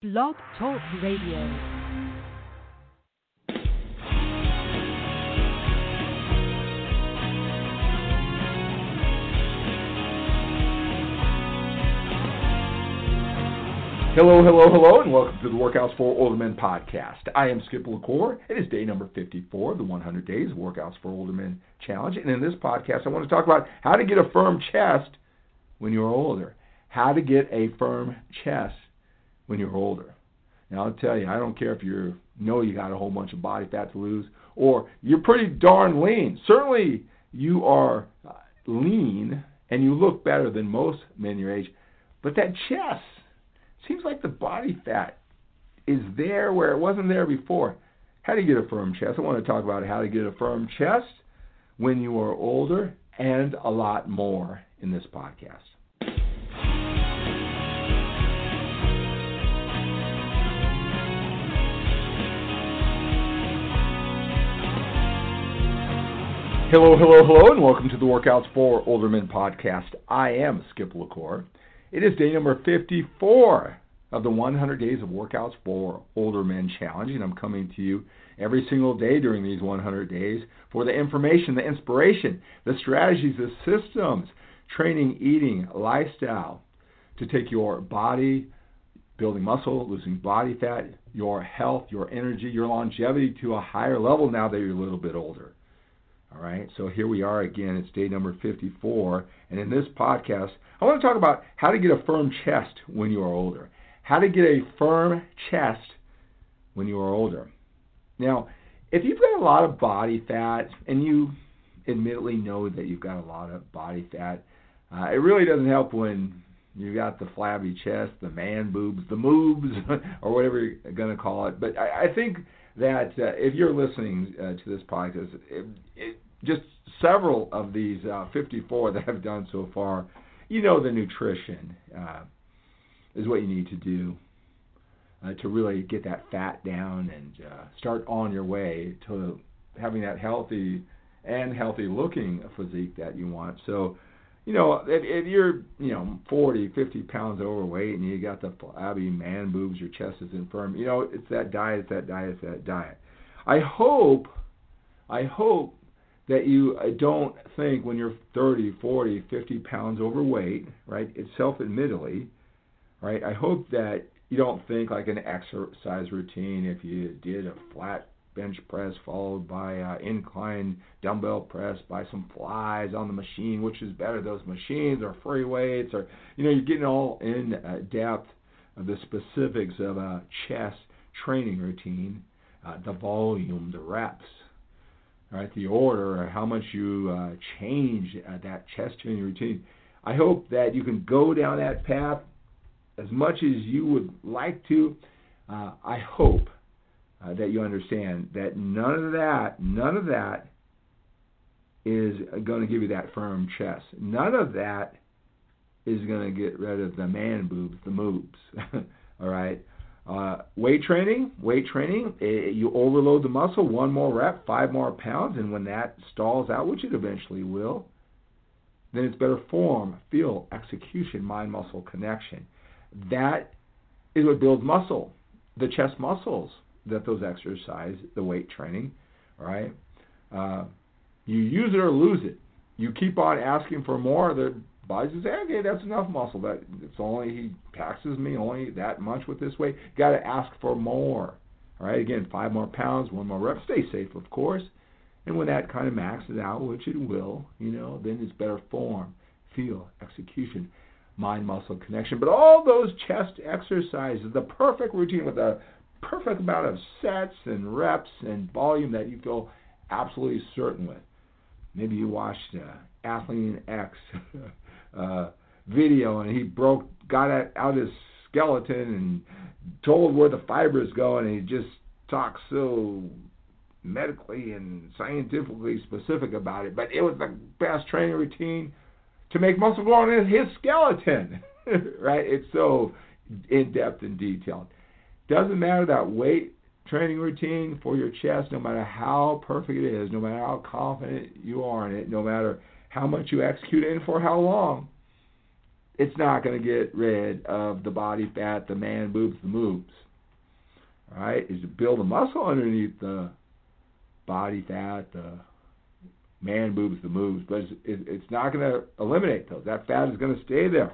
Blog Talk Radio. Hello, hello, hello, and welcome to the Workouts for Older Men podcast. I am Skip LaCour. It is day number 54 of the 100 Days Workouts for Older Men Challenge. And in this podcast, I want to talk about how to get a firm chest when you're older. How to get a firm chest when you're older. Now I'll tell you, I don't care if you know you got a whole bunch of body fat to lose or you're pretty darn lean. Certainly you are lean and you look better than most men your age, but that chest seems like the body fat is there where it wasn't there before. How do you get a firm chest? I want to talk about how to get a firm chest when you are older and a lot more in this podcast. Hello, hello, hello, and welcome to the Workouts for Older Men podcast. I am Skip LaCour. It is day number 54 of the 100 Days of Workouts for Older Men Challenge, and I'm coming to you every single day during these 100 days for the information, the inspiration, the strategies, the systems, training, eating, lifestyle to take your body, building muscle, losing body fat, your health, your energy, your longevity to a higher level now that you're a little bit older. All right, so here we are again. It's day number 54. And in this podcast, I want to talk about how to get a firm chest when you are older. How to get a firm chest when you are older. Now, if you've got a lot of body fat, and you admittedly know that you've got a lot of body fat, uh, it really doesn't help when you've got the flabby chest, the man boobs, the moobs, or whatever you're going to call it. But I, I think that uh, if you're listening uh, to this podcast, it, it, just several of these uh, 54 that I've done so far, you know the nutrition uh, is what you need to do uh, to really get that fat down and uh, start on your way to having that healthy and healthy looking physique that you want. So you know, if, if you're, you know, 40, 50 pounds overweight and you got the flabby man boobs, your chest is infirm, you know, it's that diet, it's that diet, it's that diet. I hope, I hope that you uh, don't think when you're 30, 40, 50 pounds overweight, right? It's self-admittedly, right? I hope that you don't think like an exercise routine if you did a flat bench press followed by uh, incline dumbbell press by some flies on the machine, which is better, those machines or free weights or you know you're getting all in uh, depth of the specifics of a chest training routine, uh, the volume, the reps, right, the order, or how much you uh, change uh, that chest training routine. I hope that you can go down that path as much as you would like to. Uh, I hope uh, that you understand that none of that, none of that is going to give you that firm chest. None of that is going to get rid of the man boobs, the moobs. All right. Uh, weight training, weight training, it, eh, you overload the muscle, one more rep, five more pounds, and when that stalls out, which it eventually will, then it's better form, feel, execution, mind muscle connection. That is what builds muscle, the chest muscles that those exercise, the weight training, right? Uh, you use it or lose it. You keep on asking for more, the body says, okay, that's enough muscle. That it's only he taxes me only that much with this weight. Got to ask for more. All right, again, five more pounds, one more rep. Stay safe, of course. And when that kind of maxes out, which it will, you know, then it's better form, feel, execution, mind muscle connection. But all those chest exercises, the perfect routine with a perfect amount of sets and reps and volume that you feel absolutely certain with. Maybe you watched uh, Athlean X uh, video and he broke, got out his skeleton and told where the fibers go, and he just talks so medically and scientifically specific about it. But it was the best training routine to make muscle grow in his skeleton, right? It's so in depth and detailed. Doesn't matter that weight training routine for your chest, no matter how perfect it is, no matter how confident you are in it, no matter how much you execute it and for how long. it's not going to get rid of the body fat, the man boobs, the moobs. All right, is to build a muscle underneath the body fat, the man boobs, the moobs, but it's, it's not going to eliminate those. That fat is going to stay there.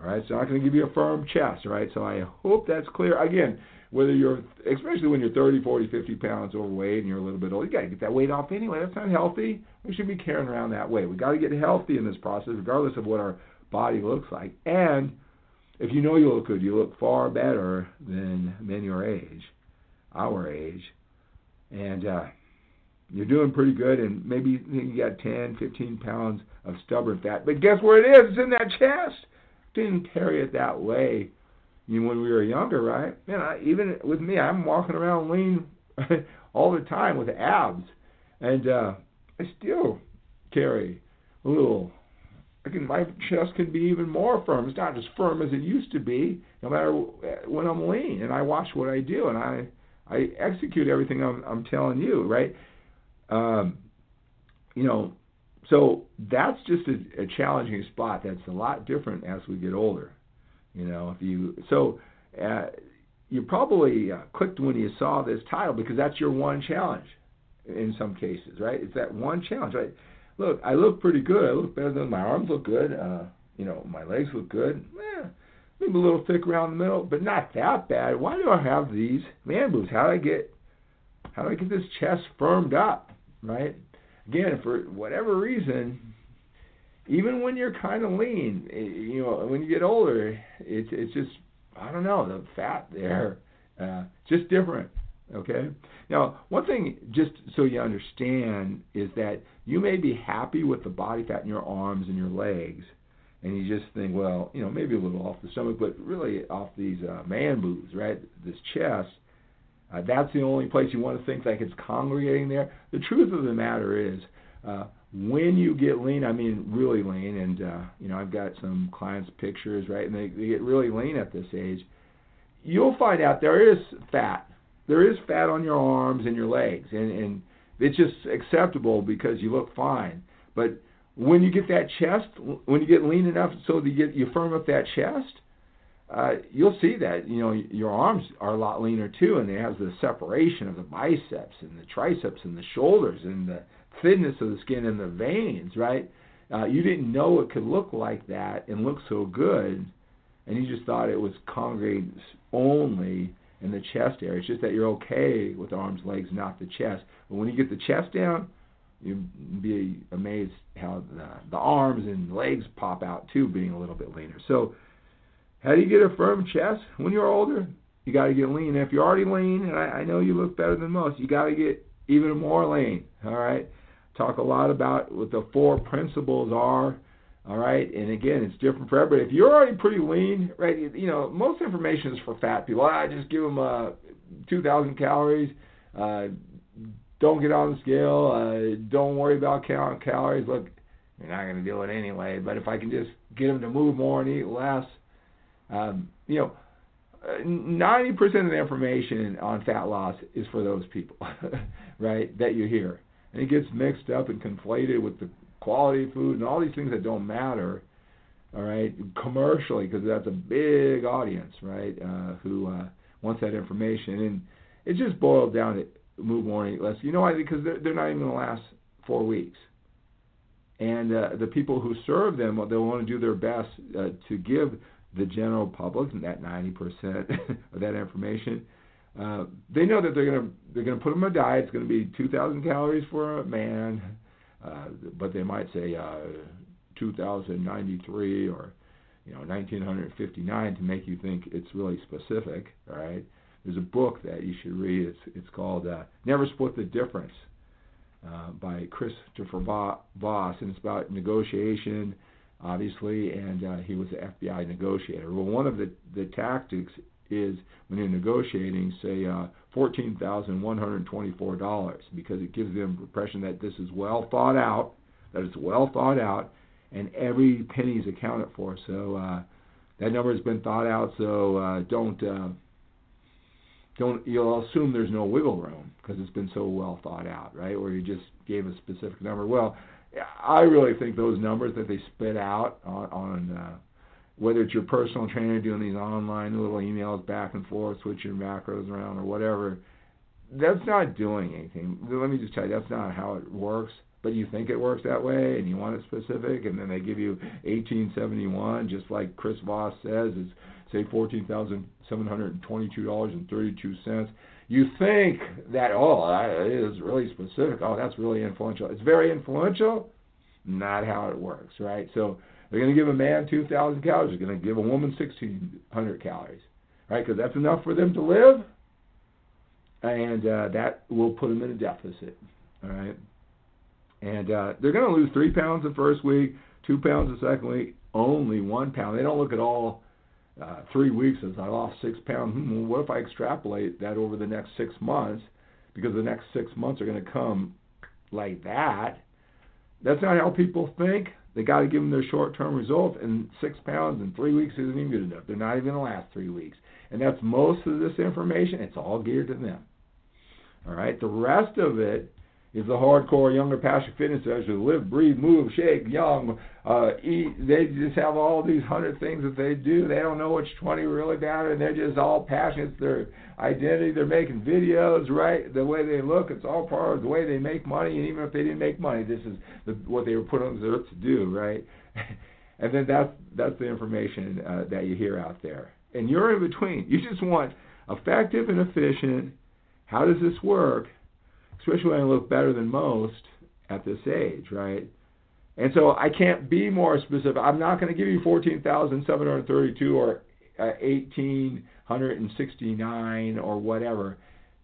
All right, it's not going to give you a firm chest. All right, so I hope that's clear. Again, whether you're, especially when you're 30, 40, 50 pounds overweight and you're a little bit old, you got to get that weight off anyway. That's not healthy. We should be carrying around that weight. We got to get healthy in this process, regardless of what our body looks like. And if you know you look good, you look far better than men your age, our age, and uh, you're doing pretty good. And maybe you got 10, 15 pounds of stubborn fat, but guess where it is? It's in that chest. Didn't carry it that way. You when we were younger, right? Man, I, even with me, I'm walking around lean all the time with abs, and uh, I still carry a little I can my chest can be even more firm. It's not as firm as it used to be, no matter when I'm lean and I watch what I do and I I execute everything I'm I'm telling you, right? Um, you know, so that's just a, a challenging spot. That's a lot different as we get older. You know, if you so uh, you probably uh, clicked when you saw this title because that's your one challenge in some cases, right? It's that one challenge, right? look, I look pretty good. I look better than my arms look good. Uh, you know, my legs look good. Eh, maybe a little thick around the middle, but not that bad. Why do I have these man boobs? How do I get how do I get this chest firmed up? Right? Again, for whatever reason, even when you're kind of lean, eh, you know, when you get older, it's it's just I don't know the fat there, uh, just different. Okay? Now, one thing, just so you understand, is that you may be happy with the body fat in your arms and your legs, and you just think, well, you know, maybe a little off the stomach, but really off these uh, man boobs, right? This chest. Uh, that's the only place you want to think like it's congregating there. The truth of the matter is, uh, when you get lean, I mean really lean, and uh, you know I've got some clients' pictures, right, and they, they get really lean at this age. You'll find out there is fat there is fat on your arms and your legs, and, and it's just acceptable because you look fine. But when you get that chest, when you get lean enough so that you get you firm up that chest, uh, you'll see that you know your arms are a lot leaner too, and it has the separation of the biceps and the triceps and the shoulders and the thinness of the skin and the veins. Right? Uh, you didn't know it could look like that and look so good, and you just thought it was congregated only in the chest area. It's just that you're okay with arms, legs, not the chest. But when you get the chest down, you'd be amazed how the, the arms and legs pop out too, being a little bit leaner. So, how do you get a firm chest when you're older? You got to get lean. If you're already lean, and I, I know you look better than most, you got to get even more lean. All right. Talk a lot about what the four principles are all right, and again, it's different for everybody. If you're already pretty lean, right, you know, most information is for fat people. I just give them uh, 2,000 calories. Uh, don't get on the scale. Uh, don't worry about counting calories. Look, you're not going to do it anyway. But if I can just get them to move more and eat less, um, you know, 90% of the information on fat loss is for those people, right, that you hear. And it gets mixed up and conflated with the quality food and all these things that don't matter all right commercially because that's a big audience right uh, who uh, wants that information. And it just boils down to move more eat less. You know why? Because they're, they're not even going to last four weeks. And uh, the people who serve them they'll want to do their best uh, to give the general public and that 90% of that information uh, they know that they're going to they're going to put them on a diet. It's going to be 2,000 calories for a man, uh, but they might say uh, 2093 or you know 1959 to make you think it's really specific. All right. There's a book that you should read. It's it's called uh, Never Split the Difference uh, by Christopher Voss, and it's about negotiation, obviously, and uh, he was an FBI negotiator. Well, one of the the tactics is when you're negotiating, say uh, fourteen thousand one hundred twenty-four dollars, because it gives them the impression that this is well thought out, that it's well thought out, and every penny is accounted for. So uh, that number has been thought out. So uh, don't uh, don't you'll assume there's no wiggle room because it's been so well thought out, right? Or you just gave a specific number. Well, I really think those numbers that they spit out on, on uh, whether it's your personal trainer doing these online little emails back and forth, switching macros around or whatever, that's not doing anything. Let me just tell you, that's not how it works. But you think it works that way, and you want it specific, and then they give you 1871, just like Chris Voss says, it's say $14,722.32. You think that, oh, that is really specific. Oh, that's really influential. It's very influential. Not how it works, right? So they're going to give a man 2,000 calories. They're going to give a woman 1,600 calories, right? Because that's enough for them to live, and uh, that will put them in a deficit, all right? And uh, they're going to lose three pounds the first week, two pounds the second week, only one pound. They don't look at all uh, three weeks as I lost six pounds. Hmm, what if I extrapolate that over the next six months? Because the next six months are going to come like that. That's not how people think. They got to give them their short-term results, and six pounds in three weeks isn't even good enough. They're not even going to last three weeks, and that's most of this information. It's all geared to them. All right. The rest of it is the hardcore younger passion fitness who live, breathe, move, shake, young, uh, eat. They just have all these hundred things that they do. They don't know which twenty really matter, and they're just all passionate. Their identity. They're making videos, right? The way they look, it's all part of the way they make money. And even if they didn't make money, this is the, what they were put on the earth to do, right? and then that's that's the information uh, that you hear out there. And you're in between. You just want effective and efficient. How does this work? Especially when I look better than most at this age, right? And so I can't be more specific. I'm not going to give you 14,732 or uh, 1,869 or whatever,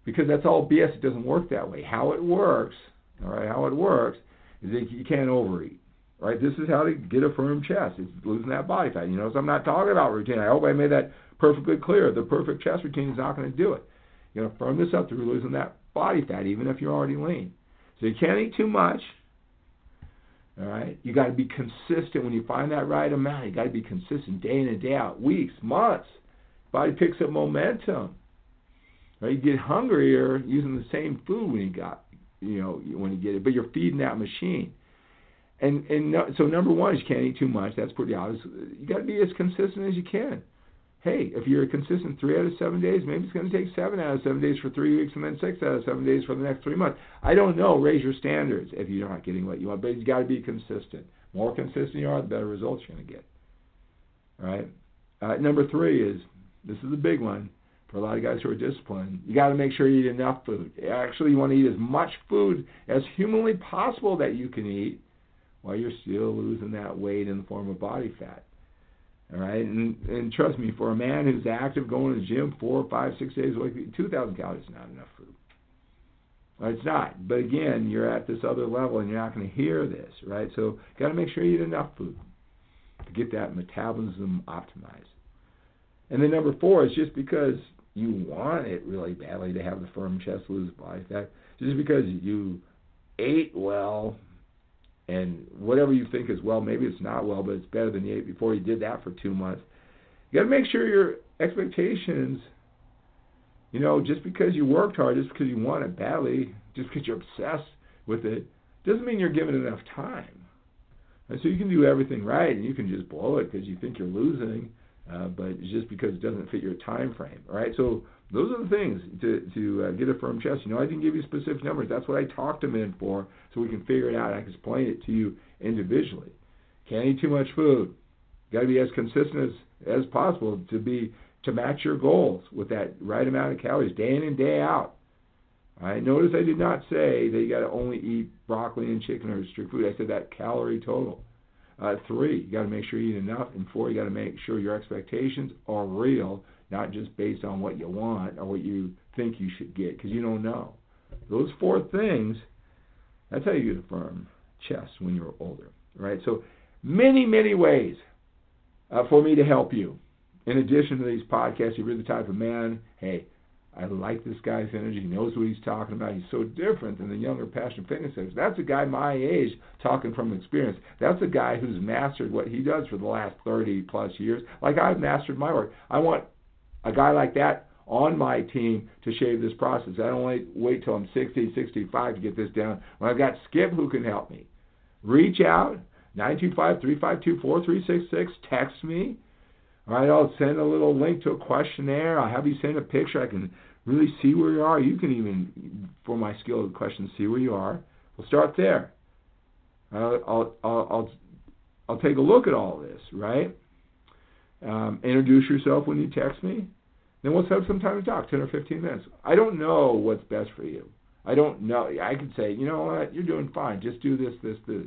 because that's all BS. It doesn't work that way. How it works, all right, how it works is that you can't overeat, right? This is how to get a firm chest. It's losing that body fat. You know, so I'm not talking about routine. I hope I made that perfectly clear. The perfect chest routine is not going to do it. You're going to firm this up through losing that body fat, even if you're already lean. So you can't eat too much. All right, you got to be consistent when you find that right amount. You got to be consistent day in and day out, weeks, months. Body picks up momentum. Right, you get hungrier using the same food when you got, you know, when you get it, but you're feeding that machine. And and no, so number one is you can't eat too much. That's pretty obvious. You got to be as consistent as you can hey, if you're consistent three out of seven days, maybe it's going to take seven out of seven days for three weeks and then six out of seven days for the next three months. I don't know. Raise your standards if you're not getting what you want, but you've got to be consistent. more consistent you are, the better results you're going to get. All right. Uh, number three is this is a big one for a lot of guys who are disciplined. You got to make sure you eat enough food. Actually, you want to eat as much food as humanly possible that you can eat while you're still losing that weight in the form of body fat. All right, and and trust me, for a man who's active, going to the gym four, five, six days a week, two thousand calories is not enough food. It's not. But again, you're at this other level, and you're not going to hear this, right? So, got to make sure you eat enough food to get that metabolism optimized. And then number four is just because you want it really badly to have the firm chest, lose body fat, just because you ate well and whatever you think is well, maybe it's not well, but it's better than you ate before you did that for two months. You got to make sure your expectations, you know, just because you worked hard, just because you want it badly, just because you're obsessed with it, doesn't mean you're given enough time. And so you can do everything right, and you can just blow it because you think you're losing, uh, but it's just because it doesn't fit your time frame. right? so those are the things to to uh, get a firm chest. You know, I didn't give you specific numbers. That's what I talked them in for, so we can figure it out. I can explain it to you individually. Can't eat too much food. Got to be as consistent as as possible to be to match your goals with that right amount of calories day in and day out. I notice I did not say that you got to only eat broccoli and chicken or strict food. I said that calorie total. Uh, three, you got to make sure you eat enough, and four, you got to make sure your expectations are real not just based on what you want or what you think you should get, because you don't know. Those four things, that's how you get a firm chest when you're older, right? So, many, many ways uh, for me to help you. In addition to these podcasts, you're the type of man, hey, I like this guy's energy. He knows what he's talking about. He's so different than the younger passion fitness guys. That's a guy my age talking from experience. That's a guy who's mastered what he does for the last 30 plus years, like I've mastered my work. I want a guy like that on my team to shave this process. I don't wait, till I'm 60, 65 to get this down. When I've got Skip who can help me reach out 925-352-4366. Text me. All right, I'll send a little link to a questionnaire. I'll have you send a picture. I can really see where you are. You can even, for my skill questions, see where you are. We'll start there. I'll, I'll, I'll, I'll take a look at all this, right? Um, introduce yourself when you text me. Then we'll set up some time to talk, 10 or 15 minutes. I don't know what's best for you. I don't know. I could say, you know what, you're doing fine. Just do this, this, this.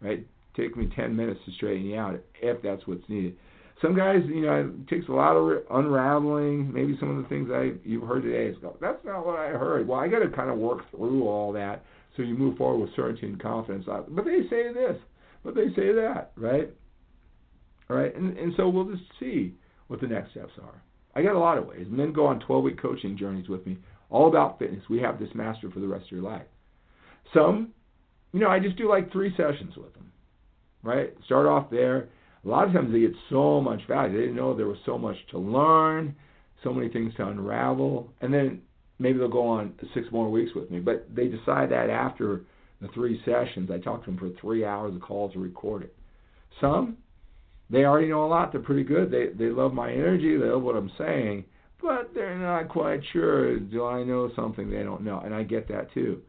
Right? Take me 10 minutes to straighten you out if that's what's needed. Some guys, you know, it takes a lot of unraveling. Maybe some of the things I you've heard today is go, that's not what I heard. Well, I got to kind of work through all that so you move forward with certainty and confidence. Uh, but they say this, but they say that, right? All right, and and so we'll just see what the next steps are. I got a lot of ways. Men go on 12 week coaching journeys with me, all about fitness. We have this mastered for the rest of your life. Some, you know, I just do like three sessions with them, right? Start off there. A lot of times they get so much value. They didn't know there was so much to learn, so many things to unravel, and then maybe they'll go on six more weeks with me. But they decide that after the three sessions, I talk to them for three hours. The calls are recorded. Some they already know a lot. They're pretty good. They they love my energy. They love what I'm saying, but they're not quite sure. Do I know something they don't know? And I get that too.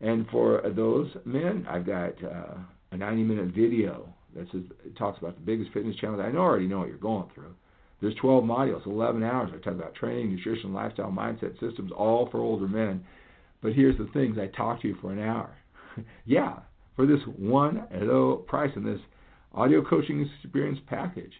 And for those men, I've got uh, a 90 minute video that says it talks about the biggest fitness challenge. I already know what you're going through. There's 12 modules, 11 hours. I talk about training, nutrition, lifestyle, mindset systems, all for older men. But here's the things: I talk to you for an hour. yeah, for this one low price and this audio coaching experience package.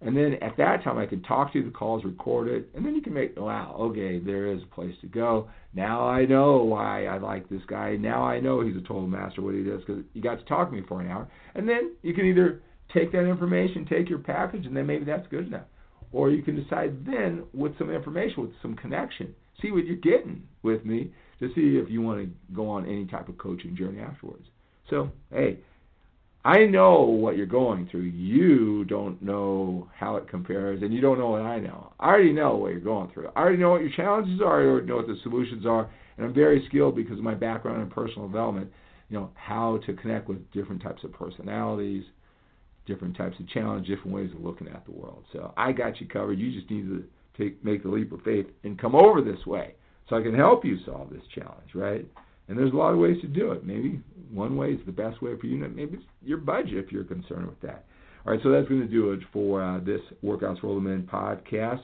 And then at that time, I can talk to you. The call is recorded, and then you can make, wow, okay, there is a place to go. Now I know why I like this guy. Now I know he's a total master what he does because you got to talk to me for an hour. And then you can either take that information, take your package, and then maybe that's good enough. Or you can decide then with some information, with some connection, see what you're getting with me to see if you want to go on any type of coaching journey afterwards. So, hey, I know what you're going through. You don't know how it compares, and you don't know what I know. I already know what you're going through. I already know what your challenges are. I already know what the solutions are, and I'm very skilled because of my background in personal development. You know how to connect with different types of personalities, different types of challenges, different ways of looking at the world. So I got you covered. You just need to take make the leap of faith and come over this way, so I can help you solve this challenge, right? And there's a lot of ways to do it. Maybe one way is the best way for you. Maybe it's your budget if you're concerned with that. All right, so that's going to do it for uh, this Workouts for Older Men podcast.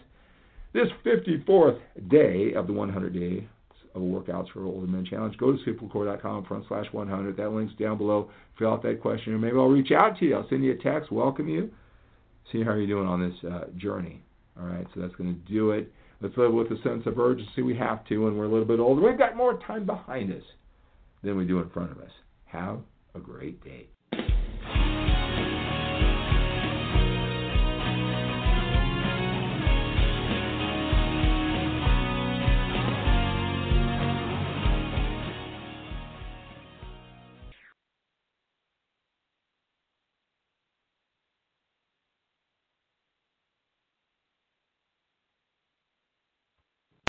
This 54th day of the 100 day of Workouts for Older Men challenge. Go to skiplacour.com front slash 100. That link's down below. Fill out that questionnaire. Maybe I'll reach out to you. I'll send you a text, welcome you, see how you're doing on this uh, journey. All right, so that's going to do it. Let's live with a sense of urgency. We have to when we're a little bit older. We've got more time behind us than we do in front of us. Have a great day.